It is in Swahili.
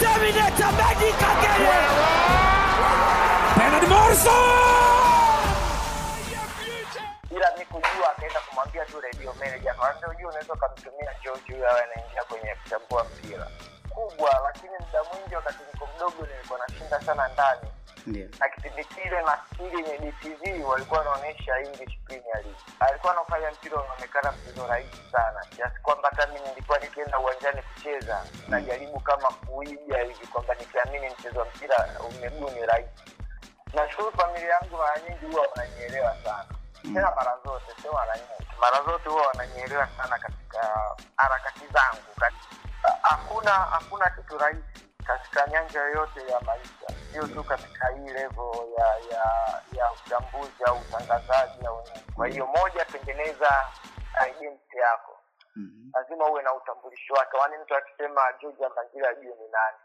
Terminator Medi Kagere. Bernard Morrison! ila mi kujua akaenda kumwambia tu radio manager kaambia ujua unaweza ukamtumia George huyo awe anaingia kwenye kuchambua mpira kubwa lakini muda mwingi wakati niko mdogo nilikuwa nashinda sana ndani Ndio. na kipindi kile nafikiri kwenye DTV walikuwa wanaonyesha English Premier League. Alikuwa anafanya mpira unaonekana mchezo rahisi sana, kiasi kwamba hata mimi nilikuwa nikienda uwanjani kucheza najaribu kama kuija hivi kwamba nikiamini mchezo wa mpira umeguu ni rahisi. Nashukuru familia yangu mara nyingi huwa wananielewa sana tena mara zote, sio mara nyingi, mara zote huwa wananielewa sana katika harakati zangu. Hakuna hakuna kitu rahisi katika nyanja yoyote ya maisha, sio tu katika hii level ya ya ya uchambuzi au utangazaji au wenyewe. Kwa hiyo moja, tengeneza identity yako, Mhm. lazima uwe na utambulisho wake. Wani mtu akisema George Ambanjira ajue ni nani.